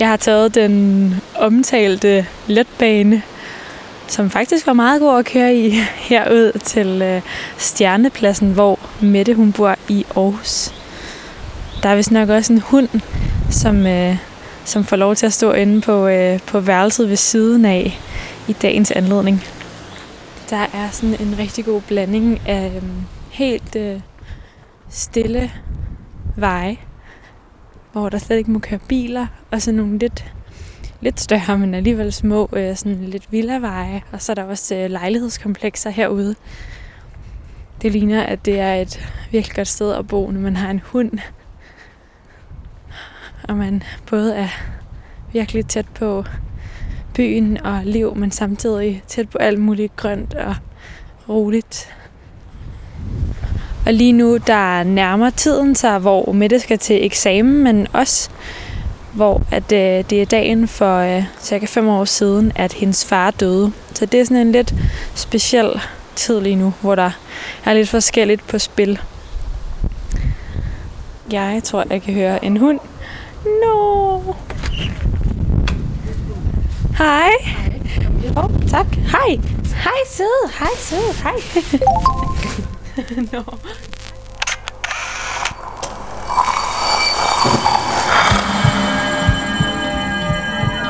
Jeg har taget den omtalte letbane, som faktisk var meget god at køre i herud til øh, Stjernepladsen, hvor Mette hun bor i Aarhus. Der er vist nok også en hund, som, øh, som får lov til at stå inde på, øh, på værelset ved siden af i dagens anledning. Der er sådan en rigtig god blanding af øh, helt øh, stille veje, hvor der slet ikke må køre biler, og så nogle lidt, lidt større, men alligevel små, øh, sådan lidt villaveje, og så er der også øh, lejlighedskomplekser herude. Det ligner, at det er et virkelig godt sted at bo, når man har en hund, og man både er virkelig tæt på byen og liv, men samtidig tæt på alt muligt grønt og roligt. Og lige nu, der nærmer tiden sig, hvor Mette skal til eksamen, men også hvor at, øh, det er dagen for øh, cirka fem år siden, at hendes far døde. Så det er sådan en lidt speciel tid lige nu, hvor der er lidt forskelligt på spil. Jeg tror, jeg kan høre en hund. No. Hej. Hej. Oh, tak. Hej. Hej, søde. Hej, søde. Hej. no.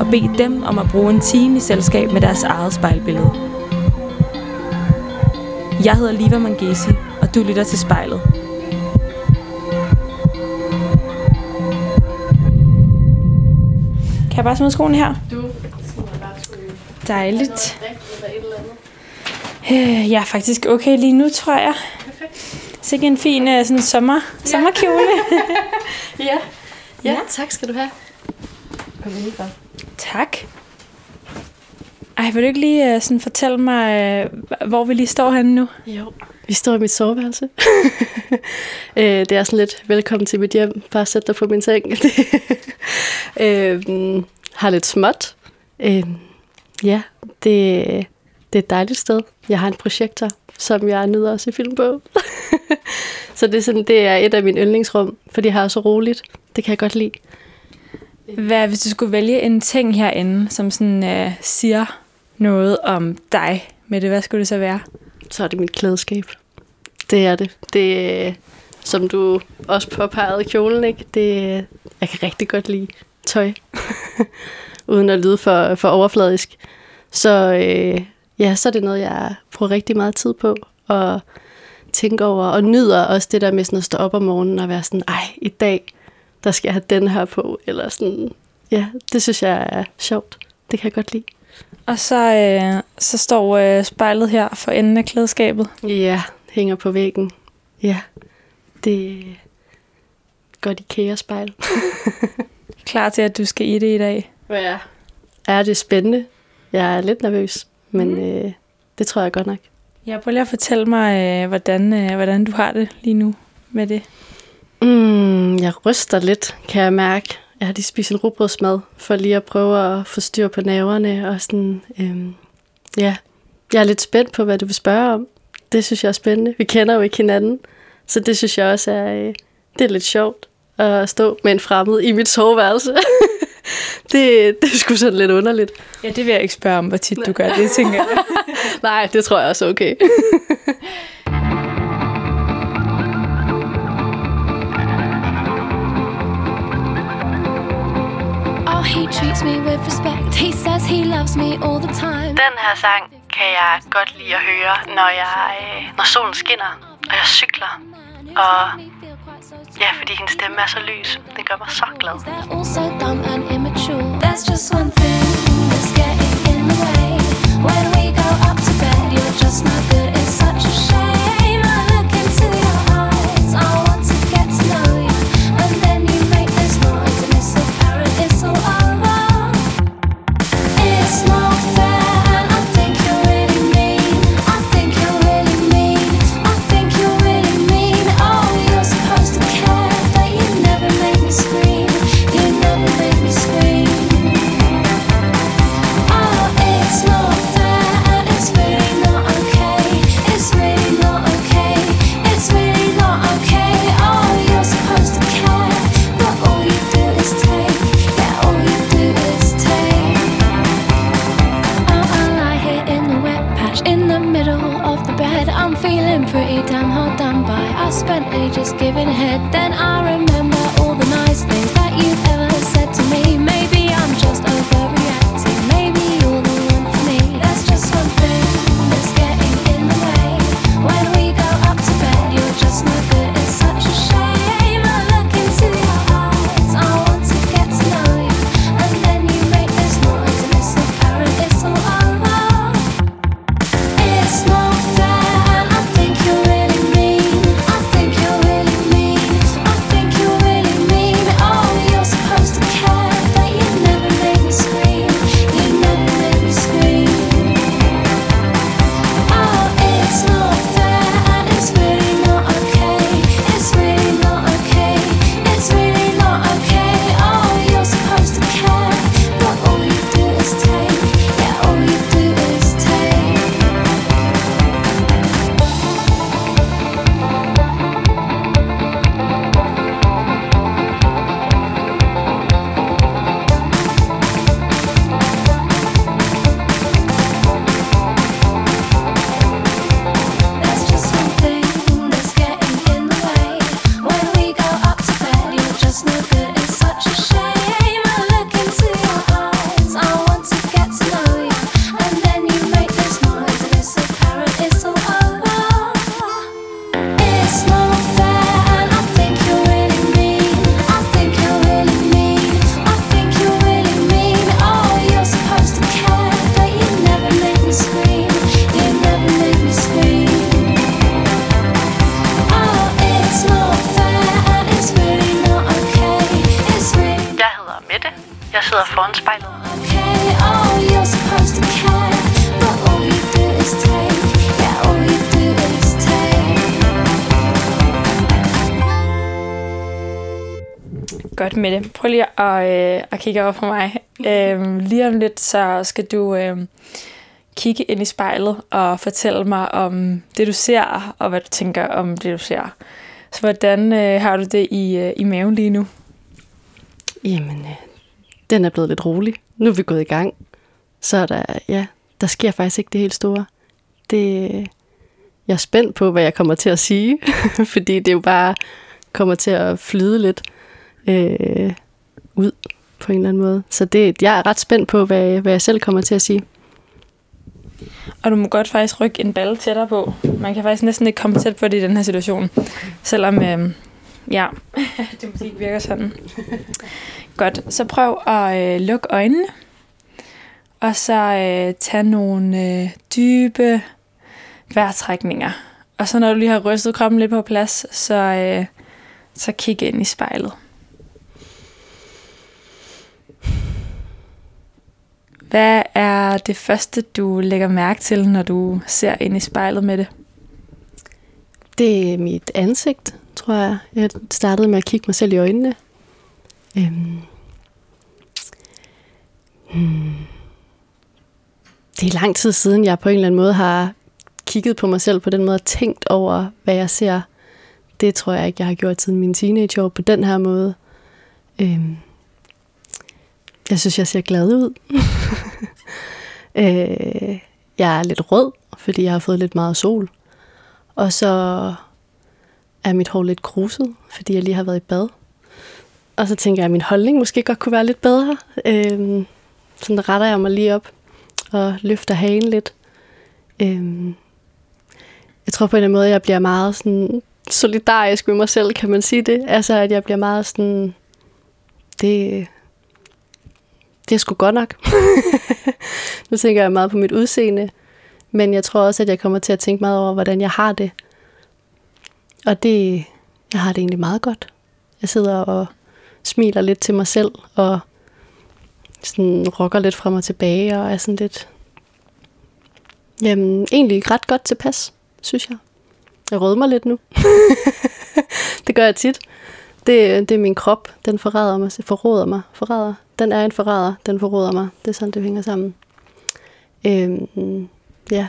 og bede dem om at bruge en time i selskab med deres eget spejlbillede. Jeg hedder Liva Mangesi, og du lytter til spejlet. Kan jeg bare smide skoene her? Du Dejligt. Øh, Jeg er faktisk okay lige nu, tror jeg. Sikke en fin øh, sådan sommer, sommerkjole. Ja. ja. Ja. Ja, tak skal du have. Kom fra tak. Ej, vil du ikke lige øh, sådan fortælle mig, øh, hvor vi lige står henne nu? Jo. Vi står i mit soveværelse. øh, det er sådan lidt, velkommen til mit hjem. Bare sæt dig på min seng. øh, har lidt småt. Øh, ja, det, det er et dejligt sted. Jeg har en projektor, som jeg nyder at se film på. så det er, sådan, det er et af mine yndlingsrum, fordi jeg har så roligt. Det kan jeg godt lide. Hvad, hvis du skulle vælge en ting herinde, som sådan øh, siger noget om dig med det, hvad skulle det så være? så er det mit klædeskab. Det er det. Det øh, som du også påpegede kjolen, ikke? Det, øh, jeg kan rigtig godt lide tøj, uden at lyde for, for overfladisk. Så øh, ja, så er det noget, jeg bruger rigtig meget tid på og tænke over, og nyder også det der med sådan at stå op om morgenen og være sådan, ej, i dag, der skal jeg have den her på, eller sådan, ja, det synes jeg er sjovt. Det kan jeg godt lide. Og så, øh, så står øh, spejlet her for enden af klædeskabet. Ja, hænger på væggen. Ja, det er godt IKEA-spejl. Klar til, at du skal i det i dag. Ja. Er det spændende? Jeg er lidt nervøs, men øh, det tror jeg godt nok. Ja, prøv lige at fortælle mig, øh, hvordan, øh, hvordan du har det lige nu med det. Mm, jeg ryster lidt, kan jeg mærke. Jeg har lige spist en rugbrødsmad, for lige at prøve at få styr på nerverne. Og sådan, øhm, ja. Jeg er lidt spændt på, hvad du vil spørge om. Det synes jeg er spændende. Vi kender jo ikke hinanden, så det synes jeg også er, øh, det er lidt sjovt at stå med en fremmed i mit soveværelse. det, det er sgu sådan lidt underligt. Ja, det vil jeg ikke spørge om, hvor tit du gør det, tænker jeg. Nej, det tror jeg også er okay. he treats me with respect. He says he loves me all the time. Den her sang kan jeg godt lide at høre, når, jeg, øh, når solen skinner, og jeg cykler. Og ja, fordi hendes stemme er så lys. Det gør mig så glad. They're all so dumb and immature. There's just one thing med det. Prøv lige at, øh, at kigge over på mig. Øhm, lige om lidt, så skal du øh, kigge ind i spejlet og fortælle mig om det, du ser, og hvad du tænker om det, du ser. Så hvordan øh, har du det i, øh, i maven lige nu? Jamen, øh, den er blevet lidt rolig. Nu er vi gået i gang. Så er der, ja, der sker faktisk ikke det helt store. Det, jeg er spændt på, hvad jeg kommer til at sige, fordi det jo bare kommer til at flyde lidt øh, ud på en eller anden måde. Så det, jeg er ret spændt på, hvad, hvad jeg selv kommer til at sige. Og du må godt faktisk rykke en balle tættere på. Man kan faktisk næsten ikke komme tæt på det i den her situation. Selvom, øh, ja, det måske ikke virker sådan. Godt, så prøv at øh, lukke øjnene. Og så øh, tage nogle øh, dybe vejrtrækninger. Og så når du lige har rystet kroppen lidt på plads, så, øh, så kig ind i spejlet. Hvad er det første, du lægger mærke til, når du ser ind i spejlet med det? Det er mit ansigt, tror jeg. Jeg startede med at kigge mig selv i øjnene. Øhm. Hmm. Det er lang tid siden, jeg på en eller anden måde har kigget på mig selv på den måde og tænkt over, hvad jeg ser. Det tror jeg ikke, jeg har gjort siden min teenageår på den her måde. Øhm. Jeg synes, jeg ser glad ud. øh, jeg er lidt rød, fordi jeg har fået lidt meget sol. Og så er mit hår lidt kruset, fordi jeg lige har været i bad. Og så tænker jeg, at min holdning måske godt kunne være lidt bedre. Øhm, så der retter jeg mig lige op og løfter hagen lidt. Øhm, jeg tror på en eller anden måde, at jeg bliver meget sådan solidarisk med mig selv, kan man sige det. Altså, at jeg bliver meget sådan... Det, det er sgu godt nok. nu tænker jeg meget på mit udseende. Men jeg tror også, at jeg kommer til at tænke meget over, hvordan jeg har det. Og det, jeg har det egentlig meget godt. Jeg sidder og smiler lidt til mig selv, og sådan rokker lidt frem og tilbage, og er sådan lidt... Jamen, egentlig ret godt tilpas, synes jeg. Jeg rødmer lidt nu. det gør jeg tit. Det, det er min krop, den forræder mig, forråder mig, forræder. Den er en forræder, den forråder mig. Det er sådan, det hænger sammen. Øhm, ja,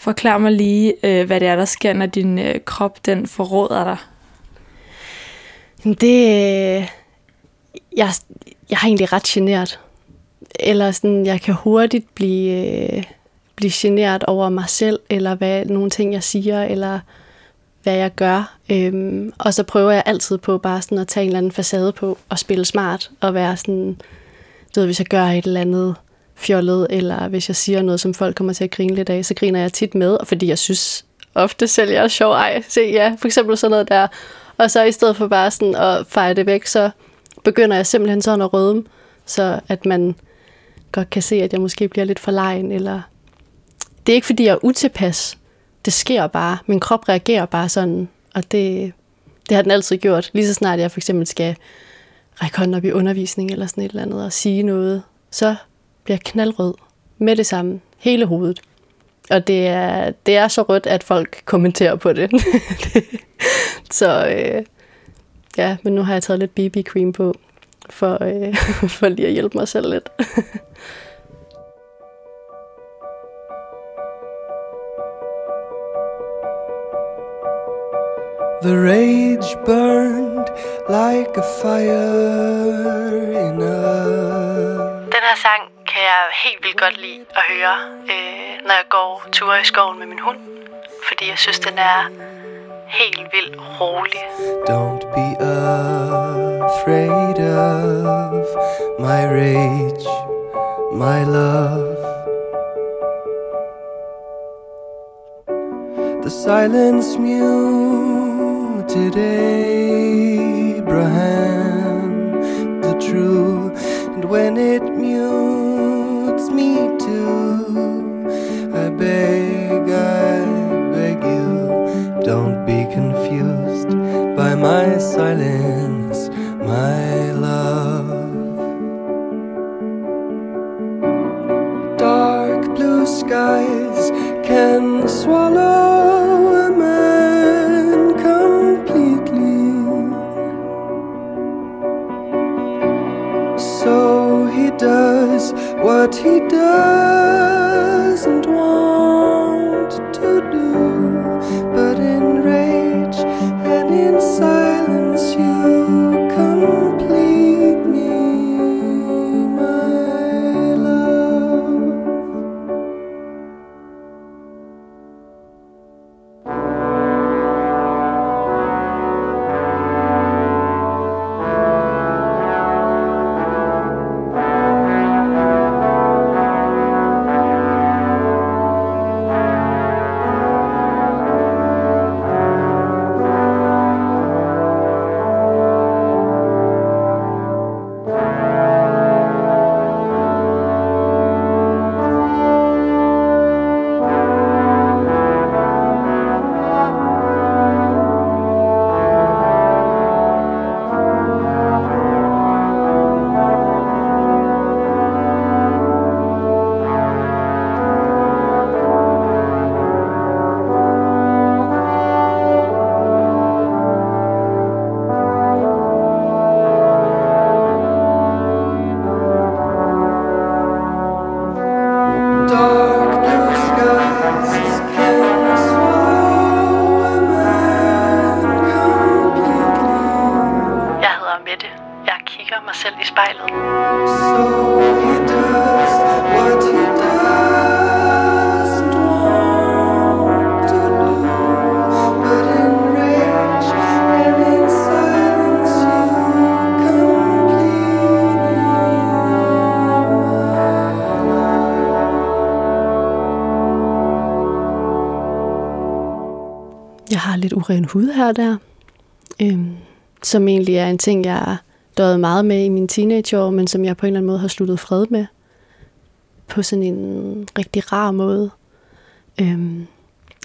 Forklar mig lige, øh, hvad det er, der sker, når din øh, krop den forråder dig. Det, øh, jeg, jeg er egentlig ret genert. Eller sådan, jeg kan hurtigt blive, blive genert over mig selv, eller hvad nogle ting, jeg siger, eller hvad jeg gør. Øhm, og så prøver jeg altid på bare sådan at tage en eller anden facade på og spille smart og være sådan, du ved, hvis jeg gør et eller andet fjollet, eller hvis jeg siger noget, som folk kommer til at grine lidt af, så griner jeg tit med, og fordi jeg synes ofte selv, jeg er sjov. Ej, se, ja, for eksempel sådan noget der. Og så i stedet for bare sådan at fejre det væk, så begynder jeg simpelthen sådan at rødme, så at man godt kan se, at jeg måske bliver lidt for lejen, eller... Det er ikke, fordi jeg er utilpas. Det sker bare. Min krop reagerer bare sådan, og det, det har den altid gjort. Lige så snart jeg for eksempel skal række hånden op i undervisning eller sådan et eller andet og sige noget, så bliver jeg knaldrød med det samme. Hele hovedet. Og det er, det er så rødt, at folk kommenterer på det. så øh, ja, men nu har jeg taget lidt BB-cream på, for, øh, for lige at hjælpe mig selv lidt. The rage burned like a fire in us. Den her sang kan jeg helt vildt godt lide at høre, øh, når jeg går ture i skoven med min hund. Fordi jeg synes, den er helt vildt rolig. Don't be afraid of my rage, my love. The silence muted Abraham, the true, and when it mutes me too, I beg, I beg you, don't be confused by my silence, ren hud her og der, øhm, som egentlig er en ting, jeg døde meget med i mine teenageår, men som jeg på en eller anden måde har sluttet fred med. På sådan en rigtig rar måde. Øhm,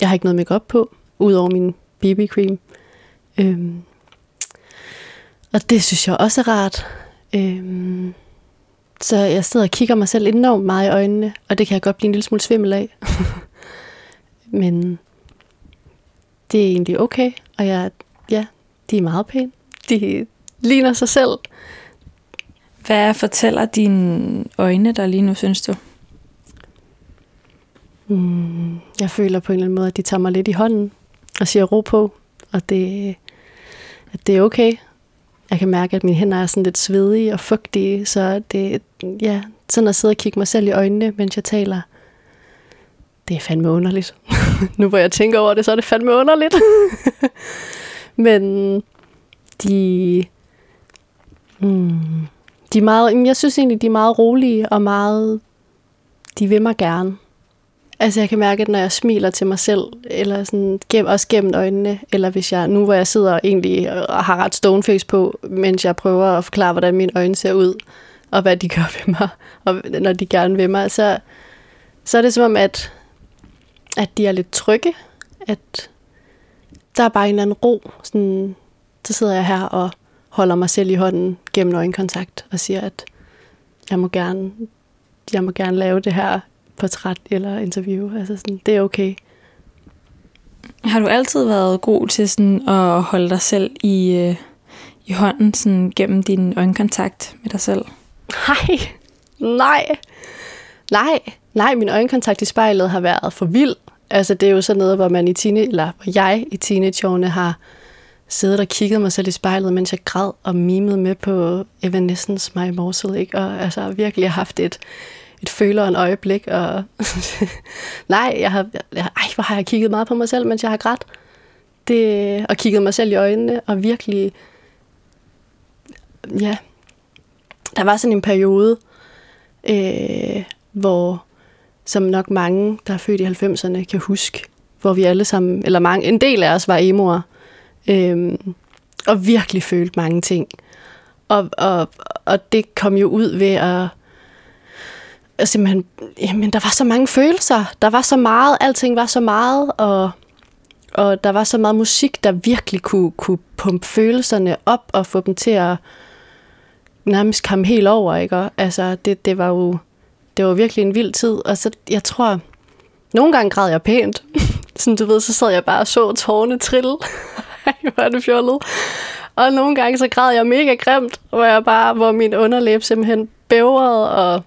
jeg har ikke noget makeup på, udover min BB-cream. Øhm, og det synes jeg også er rart. Øhm, så jeg sidder og kigger mig selv enormt meget i øjnene, og det kan jeg godt blive en lille smule svimmel af. men det er egentlig okay, og jeg, ja, de er meget pæne. De ligner sig selv. Hvad fortæller dine øjne der lige nu, synes du? Mm, jeg føler på en eller anden måde, at de tager mig lidt i hånden og siger ro på, og det, at det er okay. Jeg kan mærke, at mine hænder er sådan lidt svedige og fugtige, så det, ja, sådan at sidde og kigge mig selv i øjnene, mens jeg taler, det er fandme underligt. nu hvor jeg tænker over det, så er det fandme underligt. Men de... Mm, de er meget, jeg synes egentlig, de er meget rolige og meget... De vil mig gerne. Altså jeg kan mærke, at når jeg smiler til mig selv, eller sådan, gennem, også gennem øjnene, eller hvis jeg, nu hvor jeg sidder egentlig og har ret stoneface på, mens jeg prøver at forklare, hvordan mine øjne ser ud, og hvad de gør ved mig, og når de gerne vil mig, så, så er det som om, at, at de er lidt trygge, at der er bare en eller anden ro. Sådan, så sidder jeg her og holder mig selv i hånden gennem øjenkontakt og siger, at jeg må gerne, jeg må gerne lave det her portræt eller interview. Altså sådan, det er okay. Har du altid været god til sådan at holde dig selv i, øh, i hånden sådan gennem din øjenkontakt med dig selv? Nej, nej, nej, nej, min øjenkontakt i spejlet har været for vild. Altså det er jo sådan noget, hvor man i tine, eller hvor jeg i teenageårene har siddet og kigget mig selv i spejlet, mens jeg græd og mimede med på Evanescence My Immortal, ikke? Og altså virkelig har haft et, et føler og en øjeblik, og nej, jeg har, jeg, ej, hvor har jeg kigget meget på mig selv, mens jeg har grædt. Det, og kigget mig selv i øjnene, og virkelig, ja, der var sådan en periode, øh, hvor, som nok mange, der er født i 90'erne, kan huske, hvor vi alle sammen, eller mange, en del af os var emoer, øhm, og virkelig følte mange ting. Og, og, og det kom jo ud ved at, at simpelthen, jamen, der var så mange følelser, der var så meget, alting var så meget, og, og der var så meget musik, der virkelig kunne, kunne pumpe følelserne op og få dem til at nærmest komme helt over, ikke? Og, altså, det, det var jo det var virkelig en vild tid, og så, jeg tror, nogle gange græd jeg pænt. Sådan, du ved, så sad jeg bare og så tårne trille. Ej, hvor er det fjollet. Og nogle gange så græd jeg mega grimt, hvor jeg bare, hvor min underlæb simpelthen bævrede, og,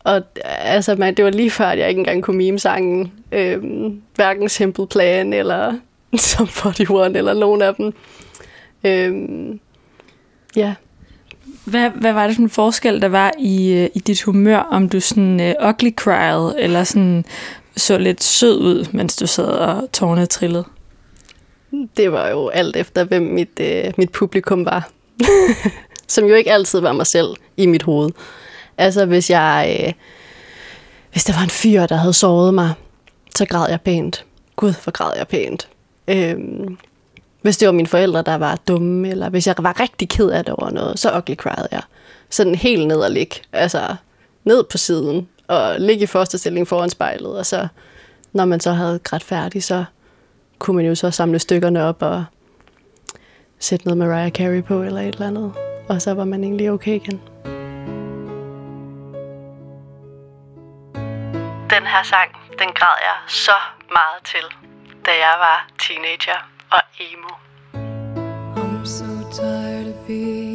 og altså, man, det var lige før, at jeg ikke engang kunne mime sangen. Øhm, hverken Simple Plan, eller Som 41, eller nogen af dem. Øhm, ja, hvad, hvad var det for en forskel, der var i, øh, i dit humør, om du sådan uh, ugly cried, eller sådan så lidt sød ud, mens du sad og tårne trillede? det var jo alt efter, hvem mit, øh, mit publikum var. Som jo ikke altid var mig selv i mit hoved. Altså, hvis jeg... Øh, hvis der var en fyr, der havde såret mig, så græd jeg pænt. Gud, hvor græd jeg pænt. Øhm, hvis det var mine forældre, der var dumme, eller hvis jeg var rigtig ked af det over noget, så ugly cried jeg. Sådan helt ned og ligge. Altså, ned på siden, og ligge i første stilling foran spejlet, og så, når man så havde grædt færdig, så kunne man jo så samle stykkerne op og sætte noget Mariah Carey på eller et eller andet. Og så var man egentlig okay igen. Den her sang, den græd jeg så meget til, da jeg var teenager og emo. I'm so tired of being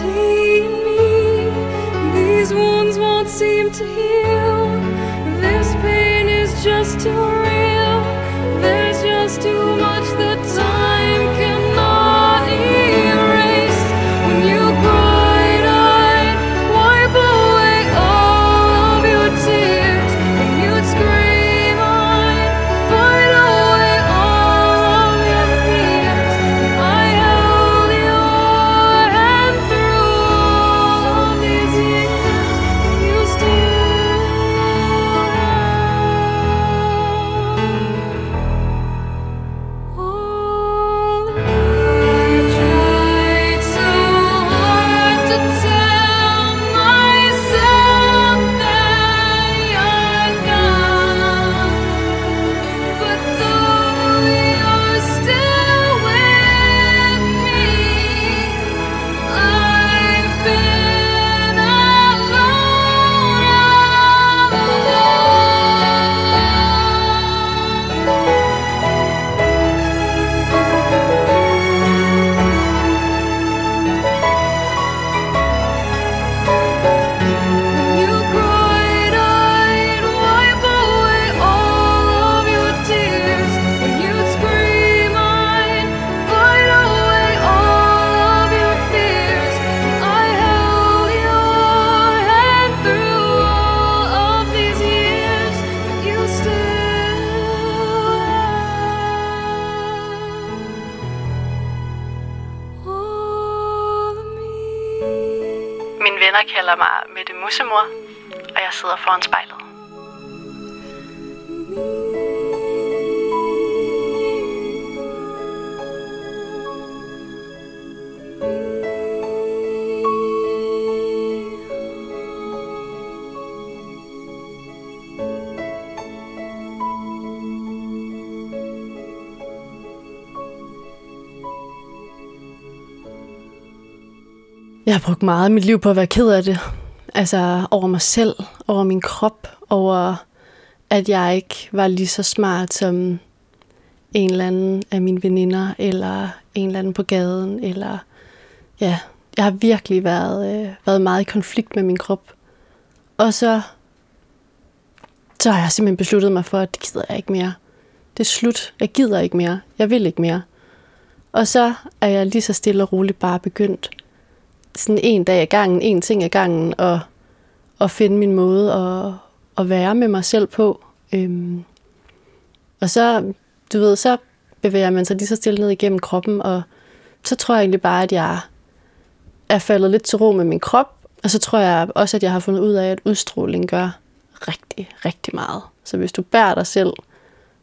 in me. These wounds won't seem to heal. This pain is just too venner kalder mig Mette Musemor, og jeg sidder foran spejlet. Jeg har brugt meget af mit liv på at være ked af det. Altså over mig selv, over min krop, over at jeg ikke var lige så smart som en eller anden af mine veninder, eller en eller anden på gaden, eller ja, jeg har virkelig været, øh, været meget i konflikt med min krop. Og så, så har jeg simpelthen besluttet mig for, at det gider jeg ikke mere. Det er slut. Jeg gider ikke mere. Jeg vil ikke mere. Og så er jeg lige så stille og roligt bare begyndt sådan en dag ad gangen, en ting ad gangen, og, og finde min måde at, at være med mig selv på. Øhm, og så, du ved, så bevæger man sig lige så stille ned igennem kroppen, og så tror jeg egentlig bare, at jeg er faldet lidt til ro med min krop, og så tror jeg også, at jeg har fundet ud af, at udstråling gør rigtig, rigtig meget. Så hvis du bærer dig selv,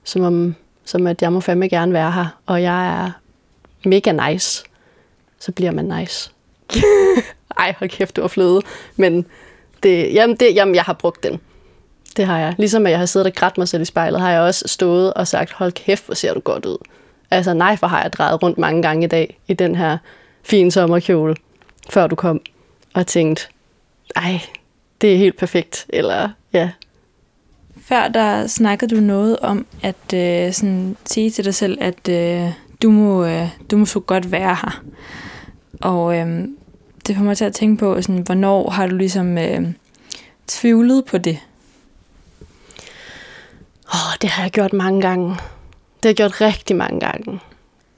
som, om, som at jeg må fandme gerne være her, og jeg er mega nice, så bliver man nice. Ej, hold kæft, du var fløde. Men det, jamen, det, jamen, jeg har brugt den. Det har jeg. Ligesom at jeg har siddet og grædt mig selv i spejlet, har jeg også stået og sagt, hold kæft, hvor ser du godt ud. Altså nej, for har jeg drejet rundt mange gange i dag i den her fine sommerkjole, før du kom, og tænkt, ej, det er helt perfekt. Eller ja, Før der snakkede du noget om at øh, sådan, sige til dig selv, at øh, du, må, øh, du må så godt være her. Og øh, det får mig til at tænke på, sådan, hvornår har du ligesom øh, tvivlet på det? Åh, det har jeg gjort mange gange. Det har jeg gjort rigtig mange gange.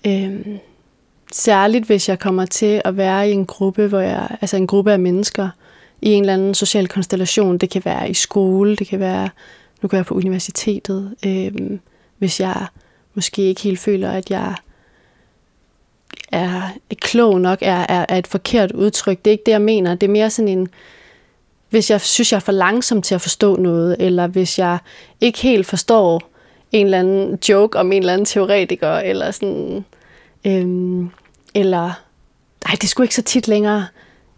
Øhm, særligt hvis jeg kommer til at være i en gruppe, hvor jeg, altså en gruppe af mennesker, i en eller anden social konstellation. Det kan være i skole, det kan være, nu går jeg på universitetet. Øhm, hvis jeg måske ikke helt føler, at jeg er klog nok, er, er, er et forkert udtryk. Det er ikke det, jeg mener. Det er mere sådan en, hvis jeg synes, jeg er for langsom til at forstå noget, eller hvis jeg ikke helt forstår en eller anden joke om en eller anden teoretiker, eller sådan, øhm, eller, nej, det skulle ikke så tit længere.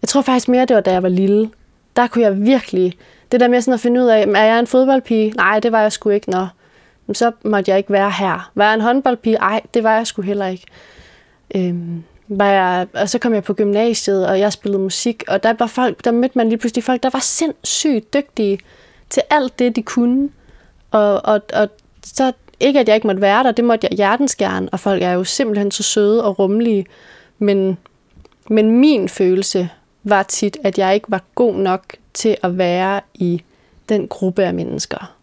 Jeg tror faktisk mere, det var, da jeg var lille. Der kunne jeg virkelig, det der med sådan at finde ud af, er jeg en fodboldpige? Nej, det var jeg sgu ikke, nå. Men så måtte jeg ikke være her. Var jeg en håndboldpige? Nej, det var jeg sgu heller ikke. Øhm, var jeg, og så kom jeg på gymnasiet, og jeg spillede musik, og der var folk, der mødte man lige pludselig folk, der var sindssygt dygtige til alt det, de kunne. Og, og, og så ikke, at jeg ikke måtte være der, det måtte jeg hjertens gerne, og folk er jo simpelthen så søde og rummelige, men, men min følelse var tit, at jeg ikke var god nok til at være i den gruppe af mennesker,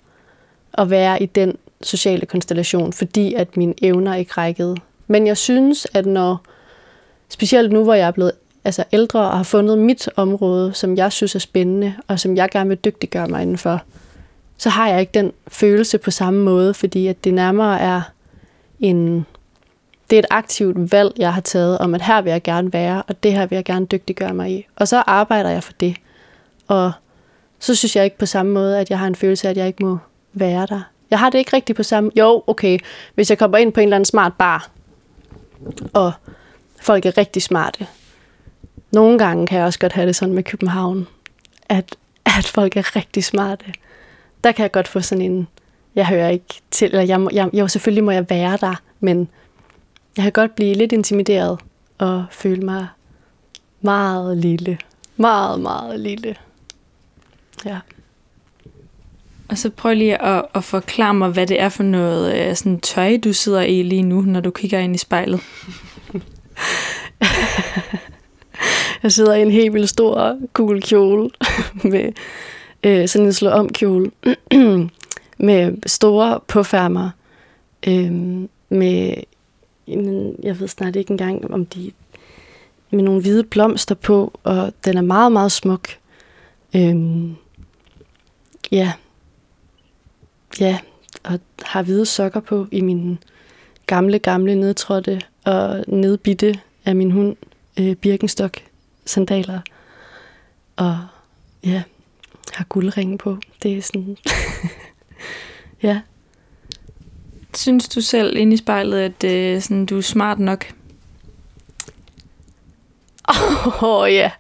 og være i den sociale konstellation, fordi at mine evner ikke rækkede. Men jeg synes, at når, specielt nu, hvor jeg er blevet altså ældre og har fundet mit område, som jeg synes er spændende, og som jeg gerne vil dygtiggøre mig indenfor, så har jeg ikke den følelse på samme måde, fordi at det nærmere er en, det er et aktivt valg, jeg har taget om, at her vil jeg gerne være, og det her vil jeg gerne dygtiggøre mig i. Og så arbejder jeg for det. Og så synes jeg ikke på samme måde, at jeg har en følelse af, at jeg ikke må være der. Jeg har det ikke rigtigt på samme... Jo, okay, hvis jeg kommer ind på en eller anden smart bar, og folk er rigtig smarte. Nogle gange kan jeg også godt have det sådan med København, at, at folk er rigtig smarte. Der kan jeg godt få sådan en, jeg hører ikke til, eller jeg, jeg, jo selvfølgelig må jeg være der, men jeg kan godt blive lidt intimideret og føle mig meget lille. Meget, meget lille. Ja. Og så prøv lige at, at forklare mig, hvad det er for noget øh, sådan tøj, du sidder i lige nu, når du kigger ind i spejlet. Jeg sidder i en helt vildt stor, cool kjole med øh, sådan en slå om kjole med store påfærmer øh, med, jamen, jeg ved snart ikke engang, om de med nogle hvide blomster på, og den er meget, meget smuk. Øh, ja, ja, og har hvide sokker på i min gamle, gamle nedtrådte og nedbitte af min hund øh, Birkenstock sandaler. Og ja, har guldringe på. Det er sådan... ja. Synes du selv inde i spejlet, at øh, sådan, du er smart nok? Åh oh, ja,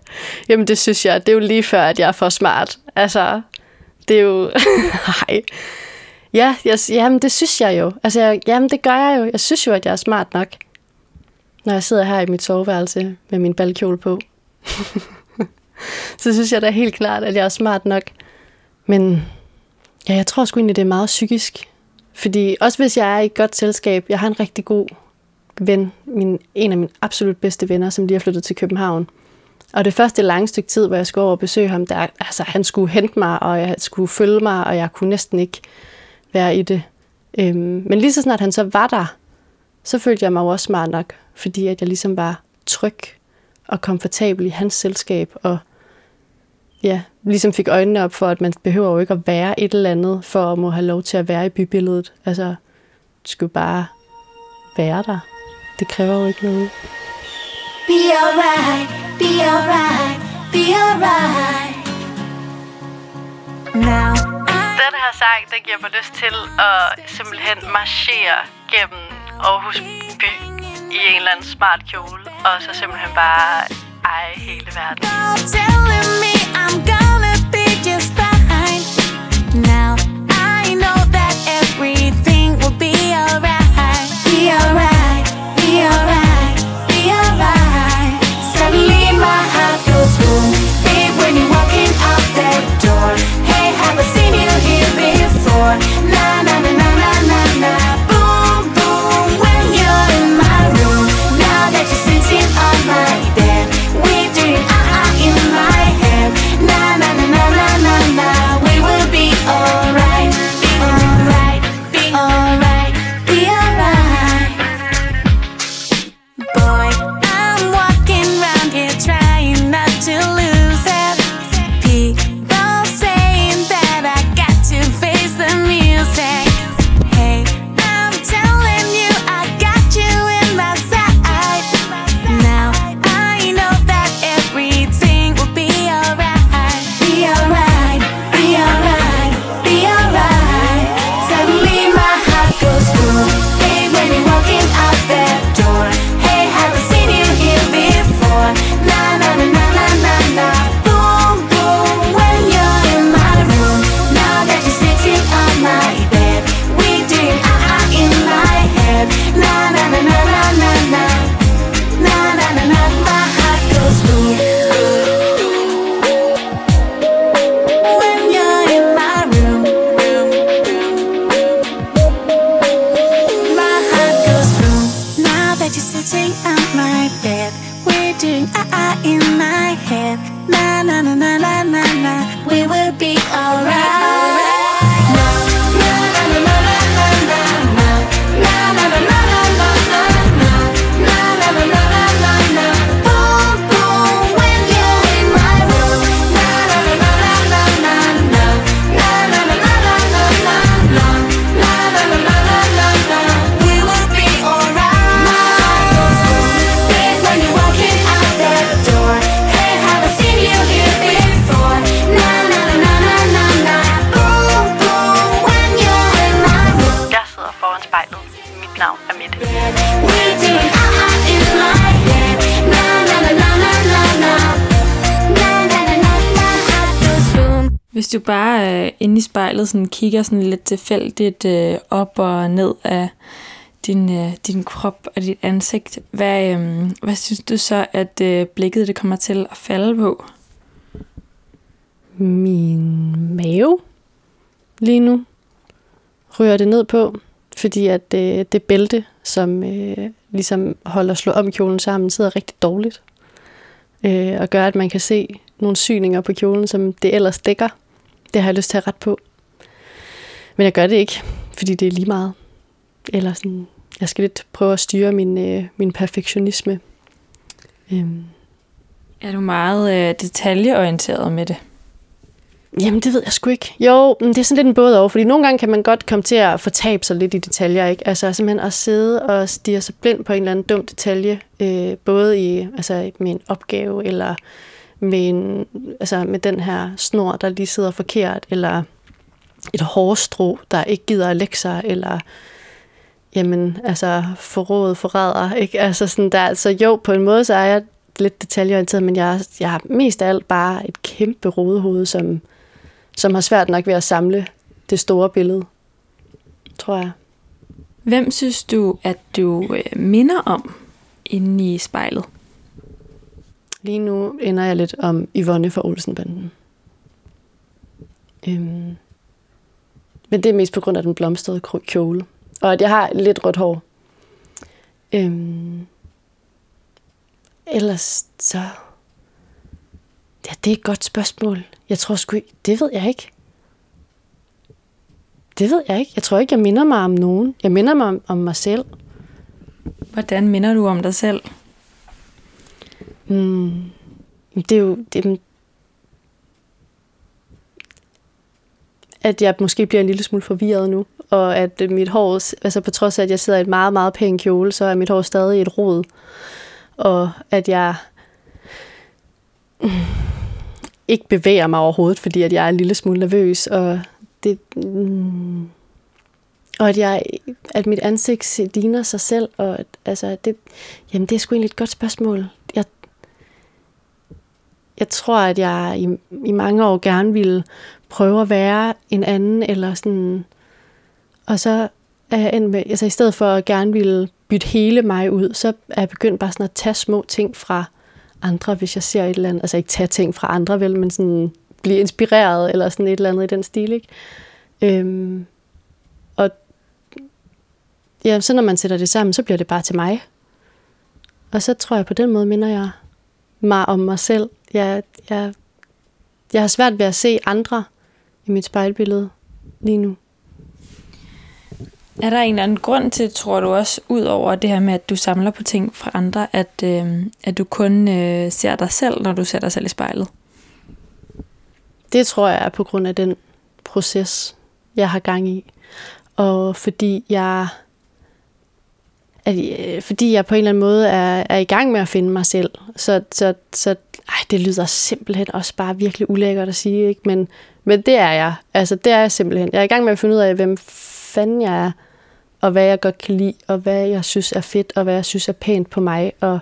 jamen det synes jeg, det er jo lige før, at jeg er for smart. Altså, det er jo... Nej. Ja, jeg, jamen det synes jeg jo. Altså, jeg, jamen det gør jeg jo. Jeg synes jo, at jeg er smart nok. Når jeg sidder her i mit soveværelse med min balkjole på. så synes jeg da helt klart, at jeg er smart nok. Men ja, jeg tror sgu egentlig, det er meget psykisk. Fordi også hvis jeg er i et godt selskab, jeg har en rigtig god ven, min, en af mine absolut bedste venner, som lige har flyttet til København. Og det første lange stykke tid, hvor jeg skulle over og besøge ham, der, altså, han skulle hente mig, og jeg skulle følge mig, og jeg kunne næsten ikke være i det. Øhm, men lige så snart han så var der, så følte jeg mig jo også smart nok, fordi at jeg ligesom var tryg og komfortabel i hans selskab, og ja, ligesom fik øjnene op for, at man behøver jo ikke at være et eller andet, for at må have lov til at være i bybilledet. Altså, du skulle bare være der. Det kræver jo ikke noget. Be alright, be alright, be alright. Now den her sang, den giver mig lyst til at simpelthen marchere gennem Aarhus by i en eller anden smart kjole, og så simpelthen bare eje hele verden. Now me I'm gonna be just fine. Now I know that everything will be alright. Be alright, Hvis du bare øh, inde i spejlet sådan, kigger sådan lidt tilfældigt øh, op og ned af din, øh, din krop og dit ansigt, hvad, øh, hvad synes du så, at øh, blikket det kommer til at falde på? Min mave lige nu rører det ned på, fordi at øh, det bælte, som øh, ligesom holder slå om kjolen sammen, sidder rigtig dårligt. Øh, og gør, at man kan se nogle syninger på kjolen, som det ellers dækker. Det har jeg lyst til at rette på. Men jeg gør det ikke, fordi det er lige meget. Eller sådan, jeg skal lidt prøve at styre min, øh, min perfektionisme. Øhm, Er du meget øh, detaljeorienteret med det? Jamen, det ved jeg sgu ikke. Jo, men det er sådan lidt en både over, fordi nogle gange kan man godt komme til at fortabe sig lidt i detaljer, ikke? Altså simpelthen at sidde og stige sig blind på en eller anden dum detalje, øh, både i, altså, med en opgave, eller med, en, altså, med den her snor, der lige sidder forkert, eller et hårstrå, der ikke gider at lægge sig, eller jamen, altså forrådet forræder, ikke? Altså sådan der, altså jo, på en måde så er jeg lidt detaljeorienteret, men jeg, jeg har mest af alt bare et kæmpe rodehoved, som, som har svært nok ved at samle det store billede, tror jeg. Hvem synes du, at du øh, minder om inde i spejlet? Lige nu ender jeg lidt om Yvonne fra Olsenbanden. Øhm. Men det er mest på grund af den blomstrede kjole. Og at jeg har lidt rødt hår. Øhm. Ellers så... Ja, det er et godt spørgsmål. Jeg tror sgu ikke... Det ved jeg ikke. Det ved jeg ikke. Jeg tror ikke, jeg minder mig om nogen. Jeg minder mig om, om mig selv. Hvordan minder du om dig selv? Mm. Det er jo... Det at jeg måske bliver en lille smule forvirret nu, og at øh, mit hår, altså på trods af, at jeg sidder i et meget, meget pæn kjole, så er mit hår stadig et rod. Og at jeg ikke bevæger mig overhovedet, fordi at jeg er en lille smule nervøs, og det... Mm, og at, jeg, at mit ansigt ligner sig selv, og at, altså, det, jamen, det er sgu egentlig et godt spørgsmål. Jeg, jeg tror, at jeg i, i mange år gerne ville prøve at være en anden, eller sådan... Og så er jeg endt med, altså i stedet for at gerne ville bytte hele mig ud, så er jeg begyndt bare sådan at tage små ting fra andre, hvis jeg ser et eller andet. Altså ikke tage ting fra andre, vel, men sådan blive inspireret, eller sådan et eller andet i den stil, ikke? Øhm, og ja, så når man sætter det sammen, så bliver det bare til mig. Og så tror jeg, på den måde minder jeg mig om mig selv. Jeg, jeg, jeg har svært ved at se andre i mit spejlbillede lige nu. Er der en eller anden grund til, tror du også, ud over det her med, at du samler på ting fra andre, at, øh, at du kun øh, ser dig selv, når du ser dig selv i spejlet? Det tror jeg er på grund af den proces, jeg har gang i. Og fordi jeg, at, øh, fordi jeg på en eller anden måde er, er i gang med at finde mig selv. Så, så, så ej, det lyder simpelthen også bare virkelig ulækkert at sige, ikke? Men, men det er jeg. Altså, det er jeg simpelthen. Jeg er i gang med at finde ud af, hvem fanden jeg er, og hvad jeg godt kan lide, og hvad jeg synes er fedt, og hvad jeg synes er pænt på mig, og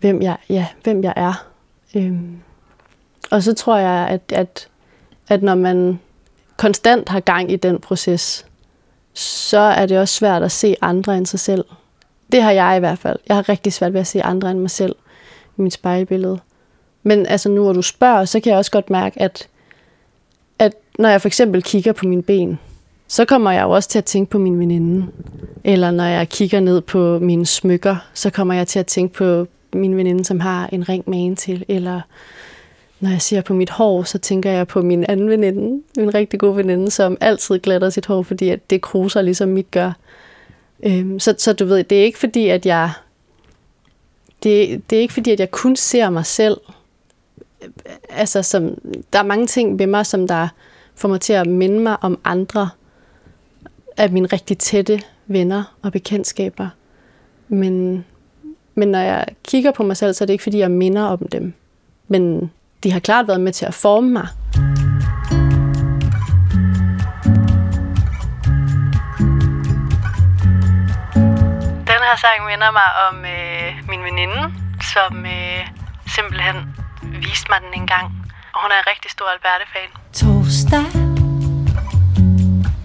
hvem jeg, ja, hvem jeg er. Øhm. Og så tror jeg, at, at, at når man konstant har gang i den proces, så er det også svært at se andre end sig selv. Det har jeg i hvert fald. Jeg har rigtig svært ved at se andre end mig selv i mit spejlbillede. Men altså nu, hvor du spørger, så kan jeg også godt mærke, at, at når jeg for eksempel kigger på mine ben, så kommer jeg jo også til at tænke på min veninde. Eller når jeg kigger ned på mine smykker, så kommer jeg til at tænke på min veninde, som har en ring med en til. Eller når jeg ser på mit hår, så tænker jeg på min anden veninde, min rigtig gode veninde, som altid glatter sit hår, fordi at det kruser ligesom mit gør. Øhm, så, så du ved, det er ikke fordi, at jeg det, det er ikke fordi, at jeg kun ser mig selv. Altså, som, der er mange ting ved mig, som der får mig til at minde mig om andre af mine rigtig tætte venner og bekendtskaber. Men, men når jeg kigger på mig selv, så er det ikke fordi, jeg minder om dem. Men de har klart været med til at forme mig. Den her sang minder mig om øh, min veninde, som øh, simpelthen viste mig den en gang. Og hun er en rigtig stor Alberte-fan. Torsdag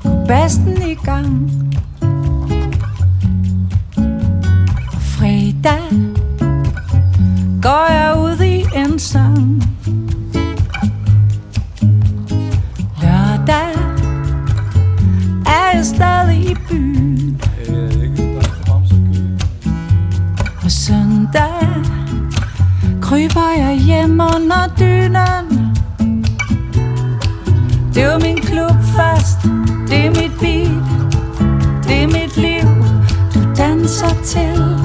går basten i gang fredag går jeg ud i en sang kryber jeg hjem under dynen? Det var min klub først, det er mit beat, det er mit liv, du danser til.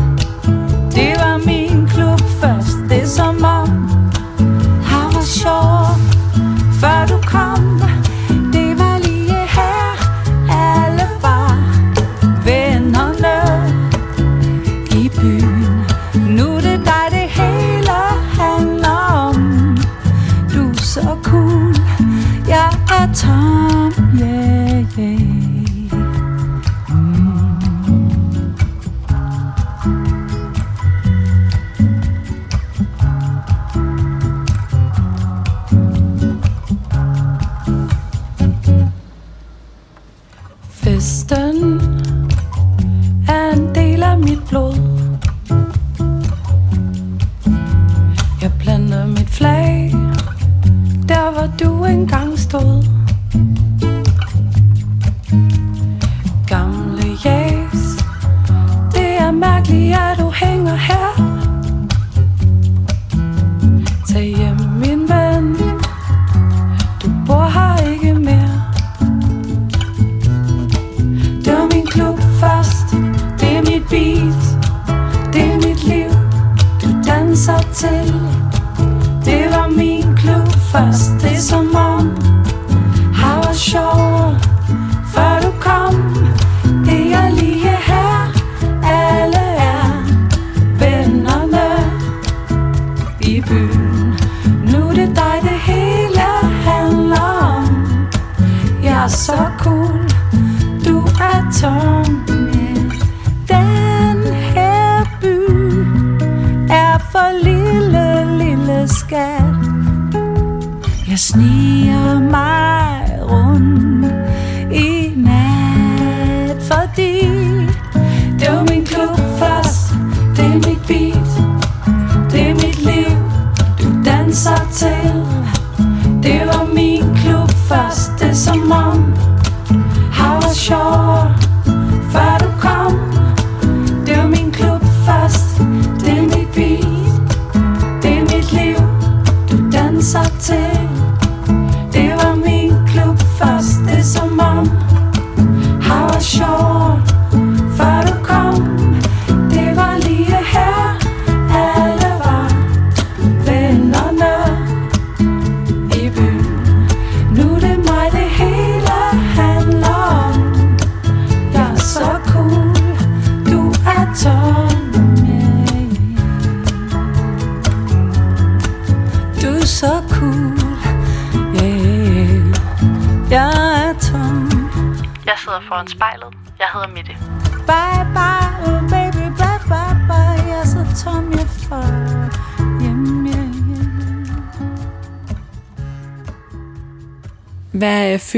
Del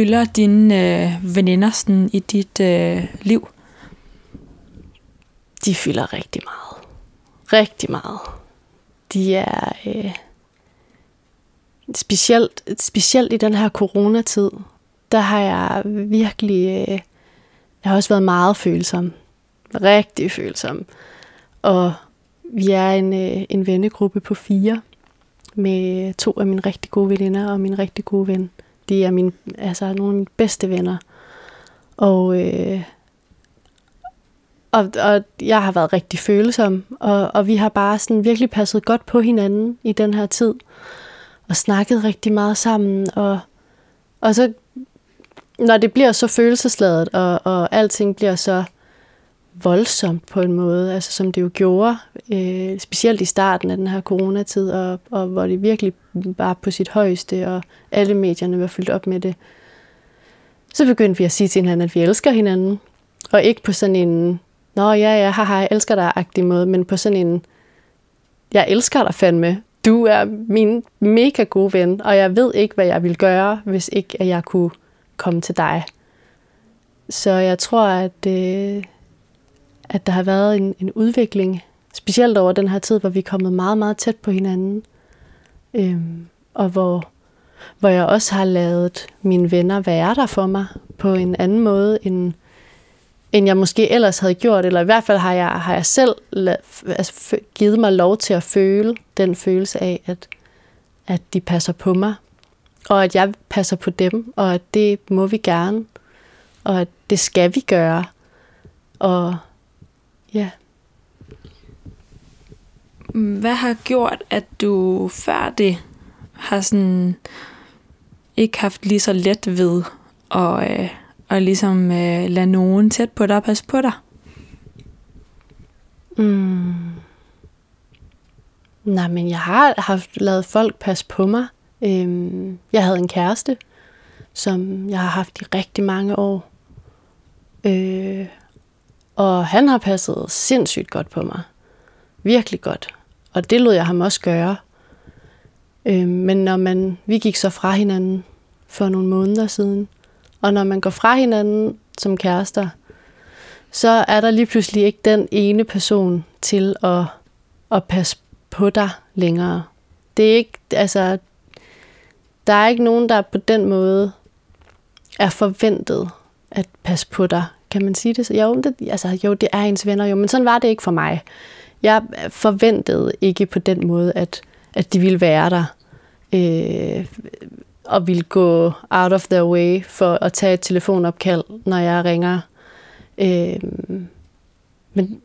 fylder dine øh, veninder sådan, i dit øh, liv? de fylder rigtig meget. Rigtig meget. De er øh, specielt, specielt i den her coronatid, der har jeg virkelig, øh, jeg har også været meget følsom. Rigtig følsom. Og vi er en, øh, en vennegruppe på fire, med to af mine rigtig gode veninder og min rigtig gode ven. De er mine, altså nogle af mine bedste venner. Og, øh, og, og jeg har været rigtig følsom, og, og vi har bare sådan virkelig passet godt på hinanden i den her tid, og snakket rigtig meget sammen, og, og så, når det bliver så følelsesladet, og, og alting bliver så voldsomt på en måde, altså som det jo gjorde, øh, specielt i starten af den her coronatid, og, og hvor det virkelig var på sit højeste, og alle medierne var fyldt op med det, så begyndte vi at sige til hinanden, at vi elsker hinanden, og ikke på sådan en, nå ja, ja, haha, jeg elsker dig-agtig måde, men på sådan en, jeg elsker dig fandme, du er min mega gode ven, og jeg ved ikke, hvad jeg ville gøre, hvis ikke at jeg kunne komme til dig. Så jeg tror, at, øh, at der har været en, en udvikling, specielt over den her tid, hvor vi er kommet meget, meget tæt på hinanden. Øhm, og hvor, hvor jeg også har lavet mine venner være der for mig på en anden måde, end, end jeg måske ellers havde gjort. Eller i hvert fald har jeg, har jeg selv lad, altså, givet mig lov til at føle den følelse af, at, at de passer på mig. Og at jeg passer på dem, og at det må vi gerne. Og at det skal vi gøre. Og ja, Hvad har gjort, at du før det har sådan ikke haft lige så let ved at, øh, at ligesom øh, lade nogen tæt på dig og passe på dig? Mm. Nej, men jeg har haft lavet folk passe på mig. Øhm, jeg havde en kæreste, som jeg har haft i rigtig mange år. Øh, og han har passet sindssygt godt på mig. Virkelig godt. Og det lod jeg ham også gøre. Øh, men når man, vi gik så fra hinanden for nogle måneder siden, og når man går fra hinanden som kærester, så er der lige pludselig ikke den ene person til at, at passe på dig længere. Det er ikke, altså, der er ikke nogen, der på den måde er forventet at passe på dig. Kan man sige det? Så jo, det, altså, jo, det er ens venner jo, men sådan var det ikke for mig. Jeg forventede ikke på den måde, at, at de ville være der. Øh, og ville gå out of their way for at tage et telefonopkald, når jeg ringer. Øh, men,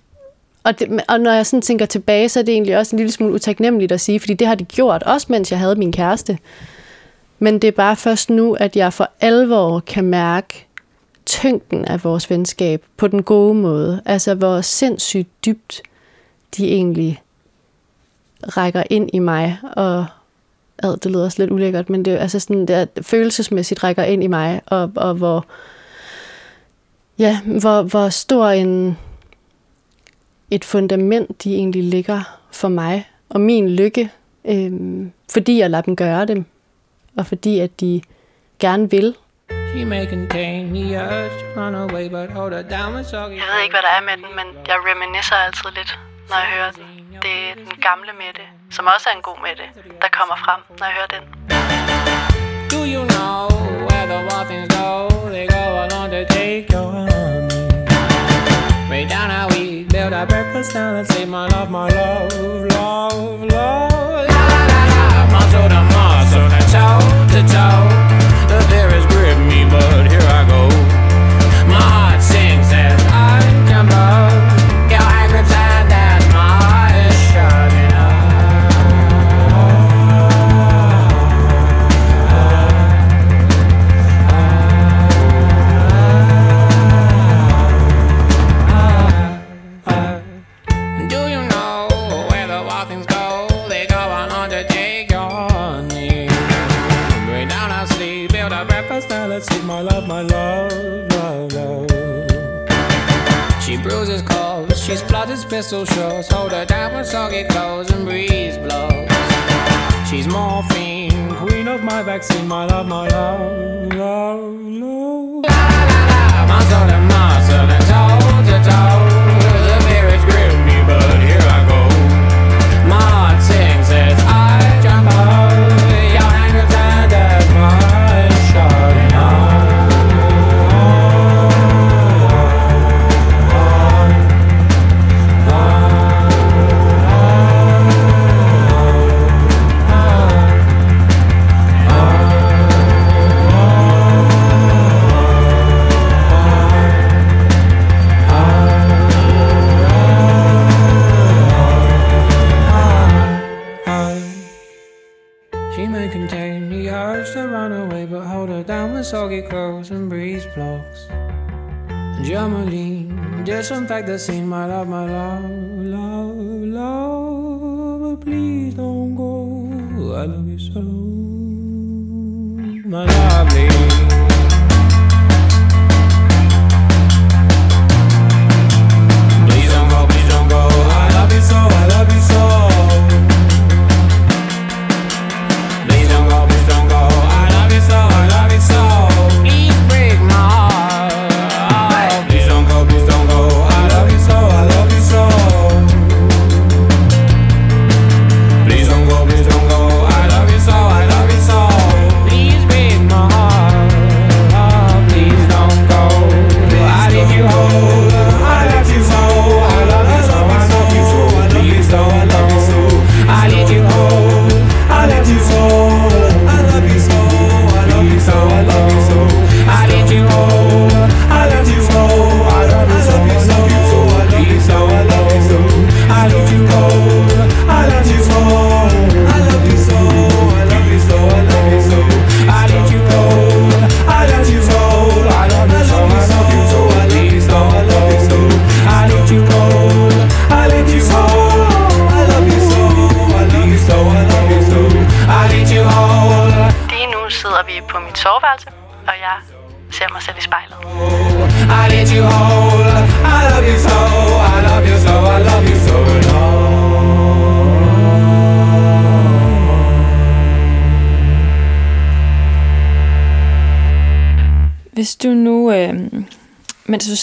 og, det, og når jeg sådan tænker tilbage, så er det egentlig også en lille smule utaknemmeligt at sige, fordi det har de gjort, også mens jeg havde min kæreste. Men det er bare først nu, at jeg for alvor kan mærke tyngden af vores venskab på den gode måde. Altså, hvor sindssygt dybt de egentlig rækker ind i mig, og ad, det lyder også lidt ulækkert, men det er altså sådan, der følelsesmæssigt rækker ind i mig, og, og hvor, ja, hvor, hvor stor en, et fundament de egentlig ligger for mig og min lykke, øhm, fordi jeg lader dem gøre det, og fordi at de gerne vil. She may contain the urge to run away, but hold her down with soggy. Jeg ved ikke, hvad der er med den, men jeg reminiscer altid lidt, når jeg hører den. Det er den gamle Mette, som også er en god Mette, der kommer frem, når jeg hører den. Do you know where the things go? They go along to take your honey. Way down how we build our breakfast down and say my love, my love, love, love. Queen of my vaccine, my love, my love, love, Germaline, disinfect the scene, my love, my love, love,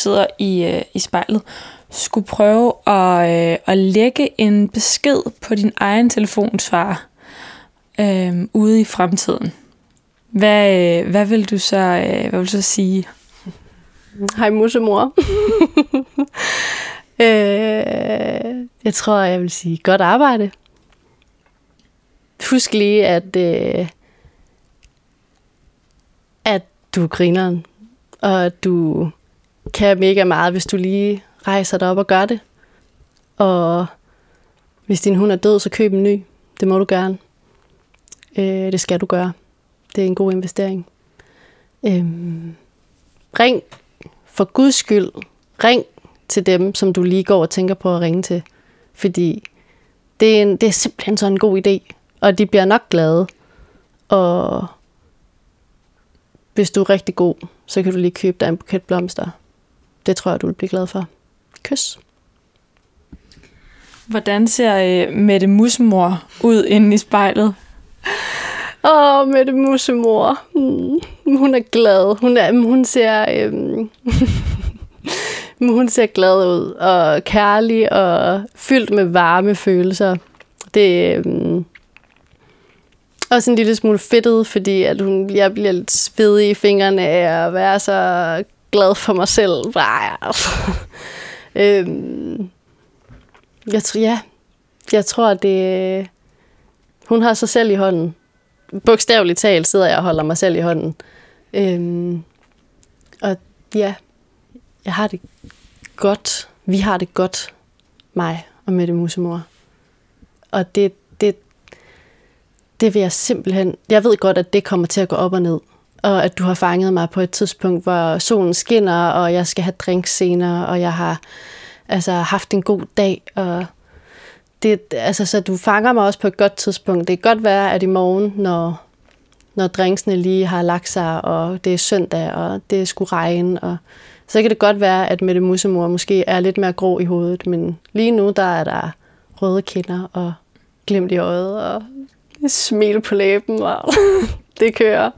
sidder i, øh, i spejlet, skulle prøve at, øh, at lægge en besked på din egen telefonsvarer øh, ude i fremtiden, hvad, øh, hvad vil du så, øh, hvad vil du så sige? Hej musemor. øh, jeg tror, jeg vil sige godt arbejde. Husk lige, at, øh, at du er grineren, og at du kan mega meget, hvis du lige rejser dig op og gør det. Og hvis din hund er død, så køb en ny. Det må du gerne. Øh, det skal du gøre. Det er en god investering. Øh, ring for guds skyld, ring til dem, som du lige går og tænker på at ringe til. Fordi det er, en, det er simpelthen sådan en god idé. Og de bliver nok glade. Og hvis du er rigtig god, så kan du lige købe dig en buket blomster. Det tror jeg, du vil blive glad for. Kys. Hvordan ser øh, Mette Musmor ud inde i spejlet? Åh, Mette Musemor. Mm, hun er glad. Hun, er, hun ser... Øhm, hun ser glad ud, og kærlig, og fyldt med varme følelser. Det er øhm, også en lille smule fedtet, fordi at hun, jeg bliver lidt svedig i fingrene af at være så glad for mig selv. Bare, altså. øhm, jeg, tror, ja, jeg tror, at det, hun har sig selv i hånden bogstaveligt talt sidder jeg og holder mig selv i hånden. Øhm, og ja, jeg har det godt. Vi har det godt, mig og Mette Musemor. Og det, det, det vil jeg simpelthen... Jeg ved godt, at det kommer til at gå op og ned. Og at du har fanget mig på et tidspunkt, hvor solen skinner, og jeg skal have drink senere, og jeg har altså, haft en god dag, og det, altså, så du fanger mig også på et godt tidspunkt. Det kan godt være, at i morgen, når, når drinksene lige har lagt sig, og det er søndag, og det skulle regne, og så kan det godt være, at Mette Musemor måske er lidt mere grå i hovedet, men lige nu, der er der røde kinder, og glimt i øjet, og smil på læben, og det kører.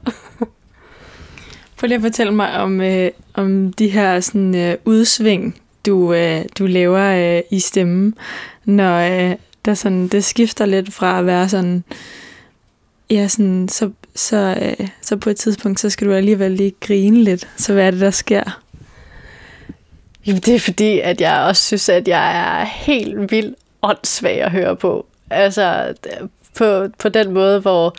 Prøv lige at fortælle mig om, øh, om de her sådan, øh, udsving, du, øh, du laver øh, i stemmen, når øh, der sådan, det skifter lidt fra at være sådan, ja, sådan, så, så, øh, så på et tidspunkt, så skal du alligevel lige grine lidt. Så hvad er det, der sker? Jamen, det er fordi, at jeg også synes, at jeg er helt vildt åndssvag at høre på. Altså, på, på den måde, hvor...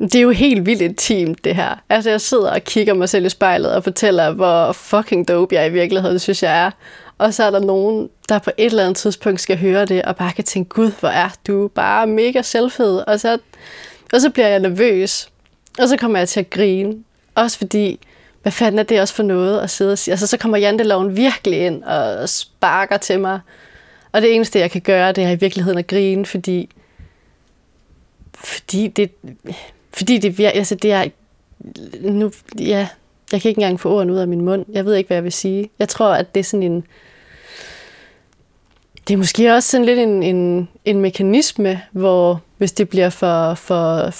Det er jo helt vildt intimt, det her. Altså, jeg sidder og kigger mig selv i spejlet og fortæller, hvor fucking dope jeg i virkeligheden synes, jeg er. Og så er der nogen, der på et eller andet tidspunkt skal høre det, og bare kan tænke, gud, hvor er du bare mega selvfed. Og så, og så bliver jeg nervøs. Og så kommer jeg til at grine. Også fordi, hvad fanden er det også for noget at sidde og sige? Altså, så kommer janteloven virkelig ind og sparker til mig. Og det eneste, jeg kan gøre, det er i virkeligheden at grine, fordi, fordi det, fordi det, virker, altså det er, nu, ja, jeg kan ikke engang få ordene ud af min mund. Jeg ved ikke, hvad jeg vil sige. Jeg tror, at det er sådan en, det er måske også sådan lidt en, en, en mekanisme, hvor hvis det bliver for, for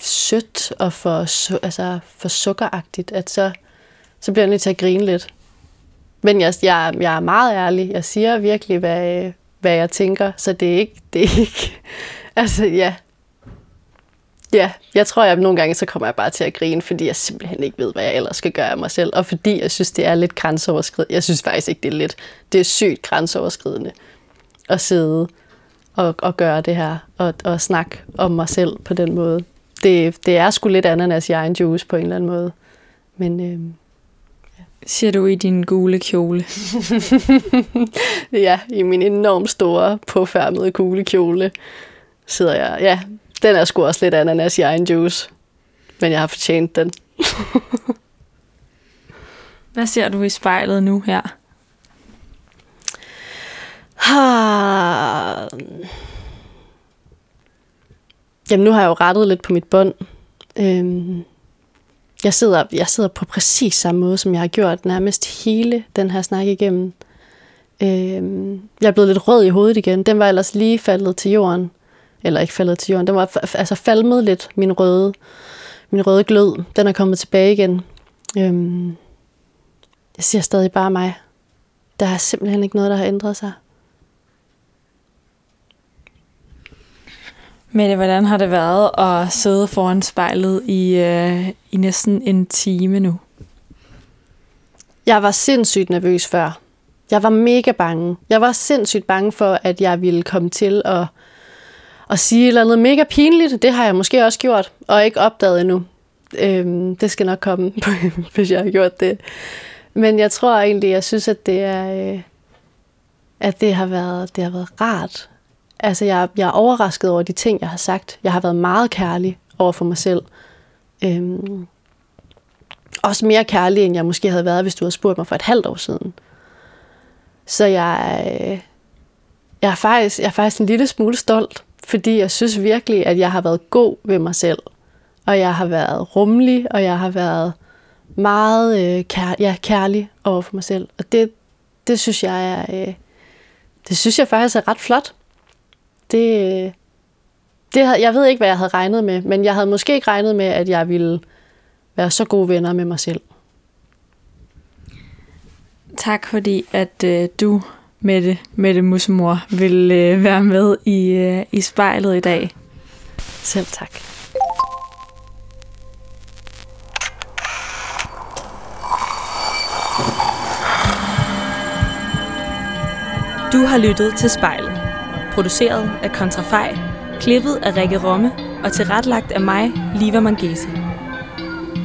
sødt og for, altså for sukkeragtigt, at så, så bliver jeg nødt til at grine lidt. Men jeg, jeg, jeg er meget ærlig. Jeg siger virkelig, hvad, hvad jeg tænker, så det er ikke... Det er ikke altså, ja. Ja, jeg tror, at nogle gange så kommer jeg bare til at grine, fordi jeg simpelthen ikke ved, hvad jeg ellers skal gøre af mig selv. Og fordi jeg synes, det er lidt grænseoverskridende. Jeg synes faktisk ikke, det er lidt. Det er sygt grænseoverskridende at sidde og, og gøre det her, og, og snakke om mig selv på den måde. Det, det er sgu lidt ananas i egen juice på en eller anden måde. Men øh, Siger du i din gule kjole? ja, i min enormt store, påfærmede gule kjole sidder jeg. Ja, den er sgu også lidt ananas i egen juice. Men jeg har fortjent den. Hvad ser du i spejlet nu her? Har... Jamen, nu har jeg jo rettet lidt på mit bånd. Øhm, jeg, sidder, jeg sidder på præcis samme måde, som jeg har gjort nærmest hele den her snak igennem. Øhm, jeg er blevet lidt rød i hovedet igen. Den var ellers lige faldet til jorden. Eller ikke faldet til jorden. Den var altså falmet lidt, min røde, min røde glød. Den er kommet tilbage igen. Øhm, jeg siger stadig bare mig. Der er simpelthen ikke noget, der har ændret sig. Mette, hvordan har det været at sidde foran spejlet i, øh, i næsten en time nu? Jeg var sindssygt nervøs før. Jeg var mega bange. Jeg var sindssygt bange for, at jeg ville komme til at, at sige et eller andet mega pinligt. Det har jeg måske også gjort, og ikke opdaget endnu. Øhm, det skal nok komme, hvis jeg har gjort det. Men jeg tror egentlig, jeg synes, at det er, øh, at det har været, det har været rart. Altså, jeg, jeg er overrasket over de ting, jeg har sagt. Jeg har været meget kærlig over for mig selv. Øhm, også mere kærlig, end jeg måske havde været, hvis du havde spurgt mig for et halvt år siden. Så jeg, øh, jeg, er faktisk, jeg er faktisk en lille smule stolt, fordi jeg synes virkelig, at jeg har været god ved mig selv. Og jeg har været rummelig, og jeg har været meget øh, kær, ja, kærlig over for mig selv. Og det, det synes jeg er, øh, det synes jeg faktisk er ret flot. Det, øh, det havde, jeg ved ikke, hvad jeg havde regnet med, men jeg havde måske ikke regnet med, at jeg ville være så gode venner med mig selv. Tak fordi, at øh, du, Mette, Mette Musemor, vil øh, være med i, øh, i spejlet i dag. Selv tak. Du har lyttet til spejlet. Produceret af Kontrafej, klippet af Rikke Romme og tilrettelagt af mig, Liva Mangesi.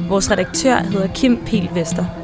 Vores redaktør hedder Kim Pil Vester.